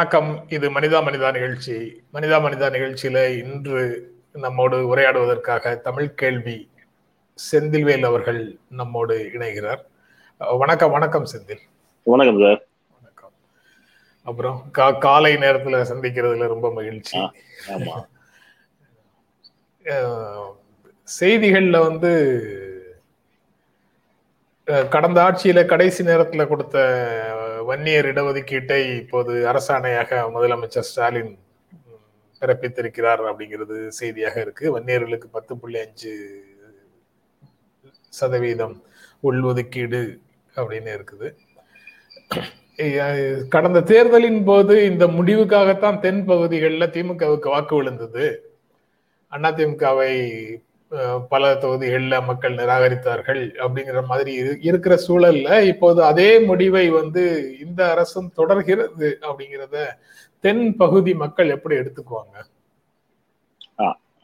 வணக்கம். இது மனிதா மனிதா நிகழ்ச்சி. மனிதா மனிதா நிகழ்ச்சியில இன்று நம்மோடு உரையாடுவதற்காக தமிழ் கேள்வி செந்தில்வேல் அவர்கள் நம்மோடு இணைகிறார். வணக்கம் வணக்கம் செந்தில். வணக்கம் சார். வணக்கம். அப்புறம் கா- காலை நேரத்துல சந்திக்கிறதுல ரொம்ப மகிழ்ச்சி. செய்திகள்ல வந்து கடந்த ஆட்சியில கடைசி நேரத்துல கொடுத்த வன்னியர் இடஒதுக்கீட்டை இப்போது அரசாணையாக முதலமைச்சர் ஸ்டாலின் பிறப்பித்திருக்கிறார் அப்படிங்கிறது செய்தியாக இருக்கு. வன்னியர்களுக்கு பத்து புள்ளி அஞ்சு சதவீதம் உள்ஒதுக்கீடு அப்படின்னு இருக்குது. கடந்த தேர்தலின் போது இந்த முடிவுக்காகத்தான் தென் பகுதிகளில் திமுகவுக்கு வாக்கு விழுந்தது. அதிமுகவை பல தொகுதிகளில் மக்கள் நிராகரித்தார்கள் அப்படிங்கிற மாதிரி இருக்கிற சூழல்ல இப்போது அதே முடிவை வந்து இந்த அரசும் தொடர்கிறது அப்படிங்கிறத தென் பகுதி மக்கள் எப்படி எடுத்துக்குவாங்க?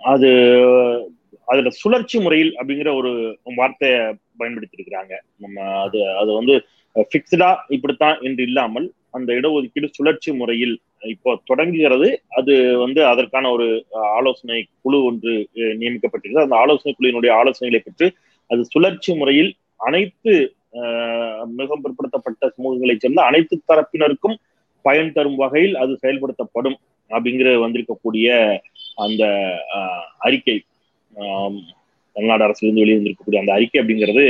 அது அதுல சுழற்சி முறையில் அப்படிங்கிற ஒரு வார்த்தையை பயன்படுத்தி இருக்கிறாங்க நம்ம அது அது வந்து பிக்ஸ்டா இப்படித்தான் என்று இல்லாமல் அந்த இடஒதுக்கீடு சுழற்சி முறையில் இப்போ தொடங்குகிறது. அது வந்து அதற்கான ஒரு ஆலோசனை குழு ஒன்று நியமிக்கப்பட்டிருக்கிறது. அந்த ஆலோசனை குழுவினுடைய ஆலோசனைகளை பெற்று அது சுழற்சி முறையில் அனைத்து மிகவும் பிற்படுத்தப்பட்ட சமூகங்களைச் சேர்ந்த அனைத்து தரப்பினருக்கும் பயன் தரும் வகையில் அது செயல்படுத்தப்படும் அப்படிங்கிற வந்திருக்கக்கூடிய அந்த ஆஹ், அறிக்கை ஆம், தமிழ்நாடு அரசிலிருந்து வெளிவந்திருக்கக்கூடிய அந்த அறிக்கை அப்படிங்கிறது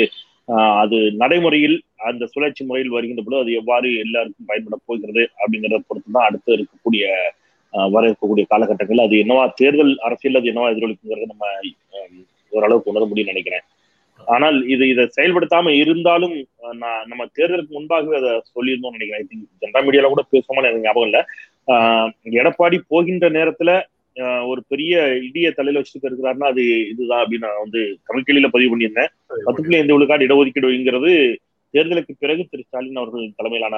அது நடைமுறையில் அந்த சுழற்சி முறையில் வருகின்ற பொழுது அது எவ்வாறு எல்லாருக்கும் பயன்பட போகிறது அப்படிங்கிறத பொறுத்து தான் அடுத்து இருக்கக்கூடிய வர இருக்கக்கூடிய காலகட்டங்கள் அது என்னவா தேர்தல் அரசியல் அது என்னவா எதிரொலிக்குங்கிறத நம்ம ஓரளவுக்கு உணர முடியும்னு நினைக்கிறேன். ஆனால் இது இதை செயல்படுத்தாம இருந்தாலும் நான் நம்ம தேர்தலுக்கு முன்பாகவே அதை சொல்லியிருந்தோம்னு நினைக்கிறேன். ஐ திங்க் ஜென்ரா மீடியால கூட பேசுவோமா எனக்கு ஞாபகம் இல்லை. எடப்பாடி போகின்ற நேரத்துல ஒரு பெரிய இடிய தலையில வச்சுட்டு இருக்கிறாருன்னா அது இதுதான் அப்படின்னு நான் வந்து தமிழ்கிளியில பதிவு பண்ணியிருந்தேன். பத்து புள்ளி ஐந்து விழுக்காடு இடஒதுக்கீடுங்கிறது தேர்தலுக்கு பிறகு திரு ஸ்டாலின் அவர்கள் தலைமையிலான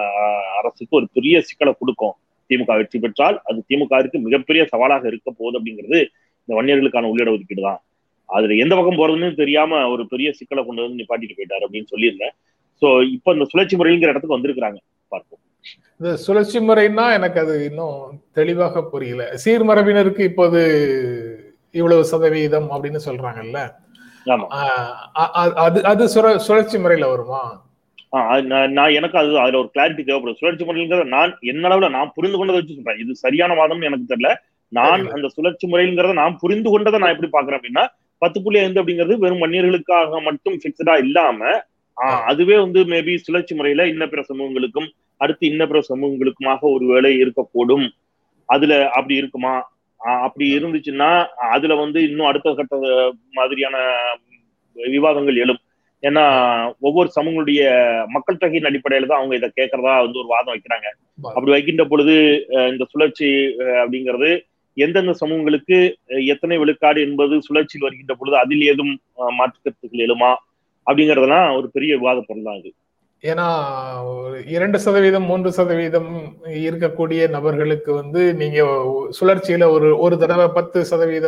அரசுக்கு ஒரு பெரிய சிக்கலை கொடுக்கும். திமுக வெற்றி பெற்றால் அது திமுகவிற்கு மிகப்பெரிய சவாலாக இருக்க போகுது அப்படிங்கிறது இந்த வன்னியர்களுக்கான உள்ளிட ஒதுக்கீடு தான் அதுல எந்த பக்கம் போறதுன்னு தெரியாம ஒரு பெரிய சிக்கலை கொண்டு வந்து நிப்பாட்டிட்டு போயிட்டாரு அப்படின்னு சொல்லியிருந்தேன். சோ இப்போ இந்த சுழற்சி முறைங்கிற இடத்துக்கு வந்திருக்கிறாங்க. பார்ப்போம். இந்த சுழற்சி முறைன்னா எனக்கு அது இன்னும் தெளிவாக புரியல. சீர்மரபினருக்கு இப்போது இவ்வளவு சதவீதம் அப்படின்னு சொல்றாங்கல்ல? அது அது சுழ- சுழற்சி முறையில வருமா? நான் எனக்கு அது அதுல ஒரு கிளாரிட்டி தேவைப்படும். சுழற்சி முறைங்கிறத நான் என்ன அளவுல நான் புரிந்து கொண்டதை வச்சு சொல்றேன். இது சரியான வாதம்னு எனக்கு தெரியல. நான். அந்த சுழற்சி முறைங்கிறத நான் புரிந்து கொண்டதை நான் எப்படி பாக்குறேன் அப்படின்னா பத்து புள்ளி ஐந்து அப்படிங்கிறது வெறும் மன்னியர்களுக்காக மட்டும் பிக்சடா இல்லாம அதுவே வந்து மேபி சுழற்சி முறையில இன்ன பிற சமூகங்களுக்கும் அடுத்து இன்ன பிற சமூகங்களுக்குமாக ஒரு வேலை இருக்கக்கூடும். அதுல அப்படி இருக்குமா? அப்படி இருந்துச்சுன்னா அதுல வந்து இன்னும் அடுத்த கட்ட மாதிரியான விவாதங்கள் எழும். ஏன்னா ஒவ்வொரு சமூகங்களுடைய மக்கள் தொகையின் அடிப்படையில தான் அவங்க இதை கேட்கறதா வந்து ஒரு வாதம் வைக்கிறாங்க. அப்படி வைக்கின்ற பொழுது இந்த சுழற்சி அப்படிங்கிறது எந்தெந்த சமூகங்களுக்கு எத்தனை விழுக்காடு என்பது சுழற்சியில் வருகின்ற பொழுது அதில் ஏதும் அஹ், மாற்று கருத்துக்கள் எழுமா? அப்படிங்கறதெல்லாம் ஒரு பெரிய விவாத பொருள் தான் இது. ஏன்னா ஒரு இரண்டு சதவீதம் மூன்று சதவீதம் இருக்கக்கூடிய நபர்களுக்கு வந்து நீங்க சுழற்சியில ஒரு ஒரு தடவை பத்து சதவீத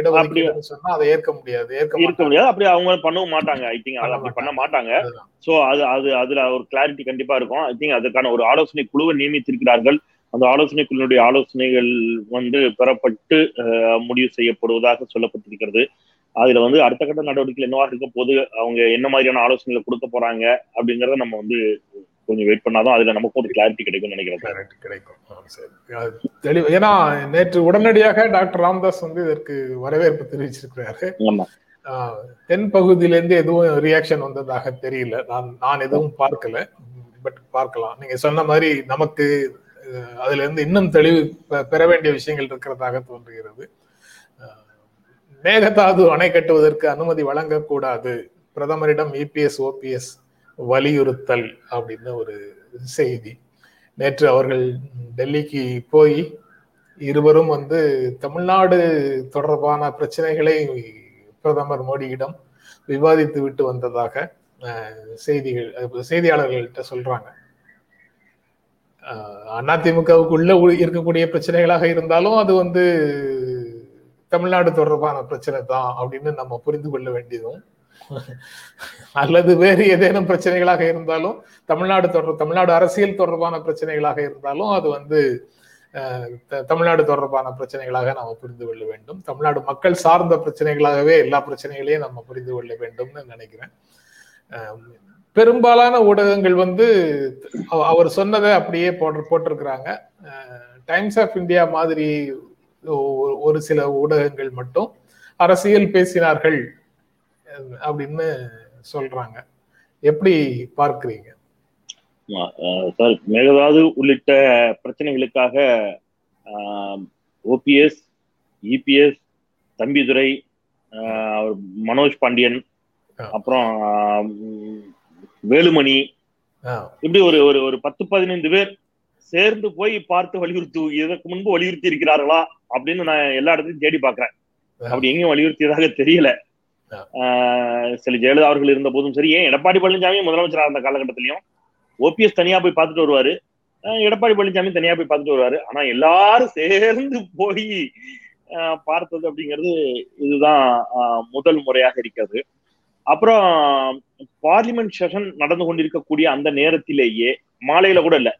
இடஒதுக்கீடு சொன்னா அதை ஏற்க முடியாது. ஏற்க. முடியாது. அப்படி அவங்க பண்ணவும் மாட்டாங்க. ஐ திங்க் பண்ண அப்படி பண்ண மாட்டாங்க. சோ அது அது அதுல ஒரு கிளாரிட்டி கண்டிப்பா இருக்கும். ஐ திங்க் அதுக்கான ஒரு ஆலோசனை குழுவை நியமித்திருக்கிறார்கள். அந்த ஆலோசனை குழுவினுடைய ஆலோசனைகள் வந்து பெறப்பட்டு முடிவு செய்யப்படுவதாக சொல்லப்பட்டிருக்கிறது. அதுல வந்து அடுத்த கட்ட நடவடிக்கைகள் என்னவா இருக்க போது அவங்க என்ன மாதிரியான ஆலோசனைகளை கொடுக்க போறாங்க அப்படிங்கறத நம்ம வந்து கொஞ்சம் வெயிட் பண்ணாதான் அதுல நமக்கும் ஒரு கிளாரிட்டி கிடைக்கும்னு நினைக்கிறேன். கிடைக்கும். தெளிவு ஏன்னா நேற்று உடனடியாக டாக்டர் ராமதாஸ் வந்து இதற்கு வரவேற்பு தெரிவிச்சிருக்கிறாரு. தென் பகுதியிலேருந்து எதுவும் ரியாக்ஷன் வந்ததாக தெரியல. நான் நான் எதுவும் பார்க்கல. பட் பார்க்கலாம். நீங்க சொன்ன மாதிரி நமக்கு அதுல இருந்து இன்னும் தெளிவு பெற வேண்டிய விஷயங்கள் இருக்கிறதாக தோன்றுகிறது. மேகதாது அணை கட்டுவதற்கு அனுமதி வழங்கக்கூடாது. பிரதமரிடம் இபிஎஸ் ஓபிஎஸ் வலியுறுத்தல் அப்படின்னு ஒரு செய்தி. நேற்று அவர்கள் டெல்லிக்கு போய் இருவரும் வந்து தமிழ்நாடு தொடர்பான பிரச்சனைகளை பிரதமர் மோடியிடம் விவாதித்து விட்டு வந்ததாக செய்திகள் செய்தியாளர்கள்ட்ட சொல்றாங்க. அஹ், அதிமுகவுக்குள்ள இருக்கக்கூடிய பிரச்சனைகளாக இருந்தாலும் அது வந்து தமிழ்நாடு தொடர்பான பிரச்சனை தான் அப்படின்னு நம்ம புரிந்து கொள்ள வேண்டியதும் அல்லது வேறு ஏதேனும் பிரச்சனைகளாக இருந்தாலும் தமிழ்நாடு தொடர் தமிழ்நாடு அரசியல் தொடர்பான பிரச்சனைகளாக இருந்தாலும் அது வந்து தமிழ்நாடு தொடர்பான பிரச்சனைகளாக நாம புரிந்து கொள்ள வேண்டும். தமிழ்நாடு மக்கள் சார்ந்த பிரச்சனைகளாகவே எல்லா பிரச்சனைகளையும் நம்ம புரிந்து கொள்ள வேண்டும்னு நினைக்கிறேன். பெரும்பாலான ஊடகங்கள் வந்து அவர் சொன்னதை அப்படியே போட்டு போட்டிருக்கிறாங்க. டைம்ஸ் ஆஃப் இந்தியா மாதிரி ஒரு சில ஊடகங்கள் மட்டும் அரசியல் பேசினார்கள் அப்படின்னு சொல்றாங்க. எப்படி பார்க்கிறீங்க? சார் மேகதாது உள்ளிட்ட பிரச்சனைகளுக்காக ஓபிஎஸ் இபிஎஸ் தம்பிதுரை மனோஜ் பாண்டியன் அப்புறம் வேலுமணி இப்படி ஒரு ஒரு ஒரு பத்து பதினைந்து பேர் சேர்ந்து போய் பார்த்து வலியுறுத்தி இதற்கு முன்பு வலியுறுத்தி இருக்கிறார்களா அப்படின்னு நான் எல்லா இடத்துலையும் தேடி பாக்குறேன் அப்படி எங்கேயும் வலியுறுத்தியதாக தெரியல. சில ஜெயலலிதா அவர்கள் இருந்த போதும் சரி ஏன் எடப்பாடி பழனிசாமி முதலமைச்சராக இருந்த காலகட்டத்திலையும் ஓபிஎஸ் தனியா போய் பார்த்துட்டு வருவாரு. எடப்பாடி பழனிசாமி தனியா போய் பார்த்துட்டு வருவாரு. ஆனா எல்லாரும் சேர்ந்து போய் பார்த்தது அப்படிங்கிறது இதுதான் முதல் முறையாக இருக்கிறது. அப்புறம் பார்லிமெண்ட் செஷன் நடந்து கொண்டிருக்கக்கூடிய அந்த நேரத்திலேயே மாலையில கூட இல்ல.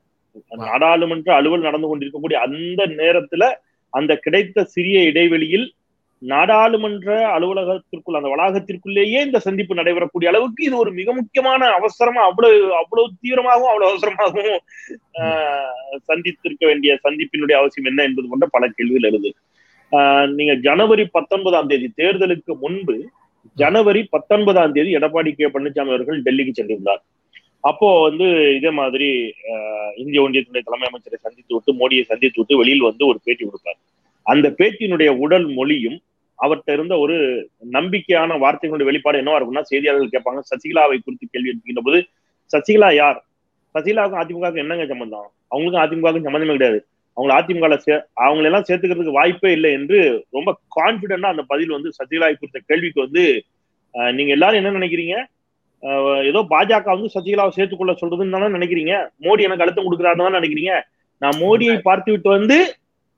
நாடாளுமன்ற அலுவல் நடந்து கொண்டிருக்கக்கூடிய அந்த நேரத்துல அந்த கிடைத்த சிறிய இடைவெளியில் நாடாளுமன்ற அலுவலகத்திற்குள் அந்த வளாகத்திற்குள்ளேயே இந்த சந்திப்பு நடைபெறக்கூடிய அளவுக்கு இது ஒரு மிக முக்கியமான அவசரமா அவ்வளவு அவ்வளவு தீவிரமாகவும் அவ்வளவு அவசரமாகவும் சந்தித்திருக்க வேண்டிய சந்திப்பினுடைய அவசியம் என்ன என்பது போன்ற பல கேள்விகள் எழுது. நீங்க ஜனவரி பத்தொன்பதாம் தேதி தேர்தலுக்கு முன்பு ஜனவரி பத்தொன்பதாம் தேதி எடப்பாடி கே பழனிசாமி அவர்கள் டெல்லிக்கு சென்றிருந்தார். அப்போ வந்து இதே மாதிரி இந்திய ஒன்றியத்தினுடைய தலைமை அமைச்சரை சந்தித்து விட்டு மோடியை சந்தித்து விட்டு வெளியில் வந்து ஒரு பேட்டி கொடுப்பார். அந்த பேட்டியினுடைய உடல் மொழியும் அவர்கிட்ட இருந்த ஒரு நம்பிக்கையான வார்த்தைகளுடைய வெளிப்பாடு என்னவா இருக்கும்னா செய்தியாளர்கள் கேட்பாங்க சசிகலாவை குறித்து கேள்வி எடுத்துக்கின்ற போது சசிகலா யார்? சசிகலாவுக்கும் அதிமுகவுக்கும் என்னங்க சம்பந்தம்? அவங்களுக்கும் அதிமுகவுக்கும் சம்பந்தமே கிடையாது. அவங்க அதிமுக சே அவங்களை எல்லாம் சேர்த்துக்கிறதுக்கு வாய்ப்பே இல்லை என்று ரொம்ப கான்பிடண்டா அந்த பதில் வந்து சசிகலாவை குறித்த கேள்விக்கு வந்து நீங்க எல்லாரும் என்ன நினைக்கிறீங்க? ஏதோ பாஜக வந்து சசிகலாவை சேர்த்துக்கொள்ள சொல்றதுன்னு தானே நினைக்கிறீங்க? மோடி எனக்கு அழுத்தம் கொடுக்குறாருன்னு தான் நினைக்கிறீங்க? நான் மோடியை பார்த்து விட்டு வந்து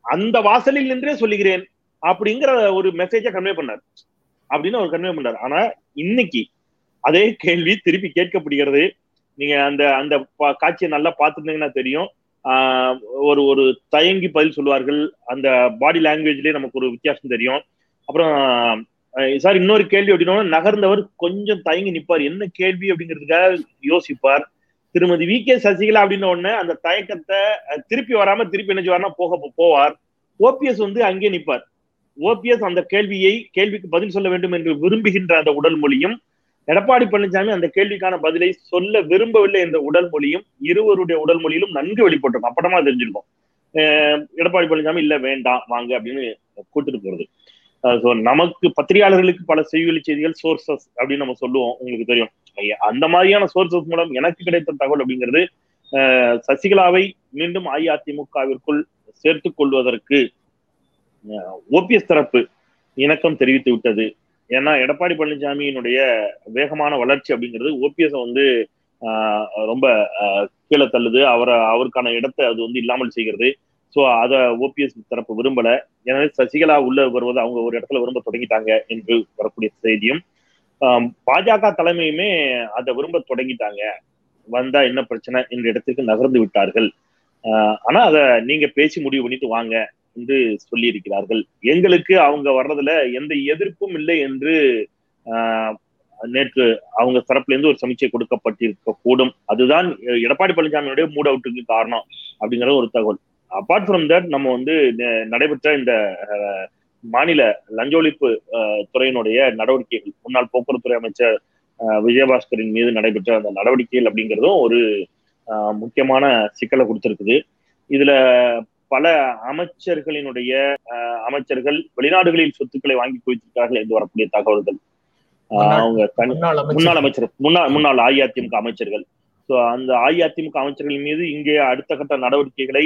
அந்த வாசலில் நின்றே சொல்லுகிறேன் அப்படிங்கிற ஒரு மெசேஜை கன்வே பண்ணார். அப்படின்னு அவர் கன்வே பண்ணார். ஆனா இன்னைக்கு அதே கேள்வி திருப்பி கேட்கப்படுகிறது. நீங்க அந்த அந்த காட்சியை நல்லா பார்த்துருந்தீங்கன்னா தெரியும். ஒரு ஒரு தயங்கி பதில் சொல்லுவார்கள் அந்த பாடி லாங்குவேஜ்லயே நமக்கு ஒரு வித்தியாசம் தெரியும். அப்புறம் சார் இன்னொரு கேள்வி அப்படின்னா நகர்ந்தவர் கொஞ்சம் தயங்கி நிப்பார். என்ன கேள்வி அப்படிங்கிறதுக்காக யோசிப்பார். திருமதி வி கே சசிகலா அப்படின்ன உடனே அந்த தயக்கத்தை திருப்பி வராம திருப்பி என்ன போக போவார். ஓபிஎஸ் வந்து அங்கே நிற்பார் ஓபிஎஸ் அந்த கேள்வியை கேள்விக்கு பதில் சொல்ல வேண்டும் என்று விரும்புகின்ற அந்த உடல் மொழியும் எடப்பாடி பழனிசாமி அந்த கேள்விக்கான பதிலை சொல்ல விரும்பவில்லை என்ற உடல் மொழியும் இருவருடைய உடல் மொழியிலும் நன்கு வெளிப்பட்டிருக்கும் அப்படமா தெரிஞ்சிருக்கும். எடப்பாடி பழனிசாமி இல்ல வேண்டாம் வாங்க அப்படின்னு கூட்டிட்டு போறது. ஸோ நமக்கு பத்திரிகையாளர்களுக்கு பல செய்திகளி செய்திகள் சோர்சஸ் அப்படின்னு நம்ம சொல்லுவோம். உங்களுக்கு தெரியும். அந்த மாதிரியான சோர்சஸ் மூலம் எனக்கு கிடைத்த தகவல் அப்படிங்கிறது சசிகலாவை மீண்டும் அஇஅதிமுகவிற்குள் சேர்த்து கொள்வதற்கு ஓபிஎஸ் தரப்பு இணக்கம் தெரிவித்து விட்டது. ஏன்னா எடப்பாடி பழனிசாமியினுடைய வேகமான வளர்ச்சி அப்படிங்கிறது ஓபிஎஸ் வந்து ரொம்ப கீழே தள்ளுது. அவரை அவருக்கான இடத்தை அது வந்து இல்லாமல் செய்கிறது. ஸோ அதை ஓபிஎஸ் தரப்பு விரும்பல. எனவே சசிகலா உள்ள வருவது அவங்க ஒரு இடத்துல விரும்ப தொடங்கிட்டாங்க என்று வரக்கூடிய செய்தியும் பாஜக தலைமையுமே அதை விரும்ப தொடங்கிட்டாங்க. வந்தா என்ன பிரச்சனை என்ற இடத்திற்கு நகர்ந்து விட்டார்கள். ஆனா அதை நீங்க பேசி முடிவு பண்ணிட்டு வாங்க என்று சொல்லி இருக்கிறார்கள் எங்களுக்கு அவங்க வர்றதுல எந்த எதிர்ப்பும் இல்லை என்று நேற்று அவங்க தரப்புல இருந்து ஒரு சமீட்சை கொடுக்கப்பட்டிருக்க கூடும் அதுதான் எடப்பாடி பழனிசாமியுடைய மூட் அவுட்டுக்கு காரணம் அப்படிங்கிற ஒரு தகவல். அப்பார்ட் ஃப்ரம் தட் நம்ம வந்து நடைபெற்ற இந்த மாநில லஞ்ச ஒழிப்பு துறையினுடைய நடவடிக்கைகள் முன்னாள் போக்குவரத்துறை அமைச்சர் விஜயபாஸ்கரின் மீது நடைபெற்ற அந்த நடவடிக்கைகள் அப்படிங்கிறதும் ஒரு முக்கியமான சிக்கலை கொடுத்திருக்குது. இதுல பல அமைச்சர்களினுடைய அமைச்சர்கள் வெளிநாடுகளில் சொத்துக்களை வாங்கி குவித்திருக்கார்கள் என்று வரக்கூடிய தகவல்கள். அவங்க முன்னாள் அமைச்சர் முன்னாள் முன்னாள் அஇஅதிமுக அமைச்சர்கள். ஸோ அந்த அஇஅதிமுக அமைச்சர்கள் மீது இங்கே அடுத்த கட்ட நடவடிக்கைகளை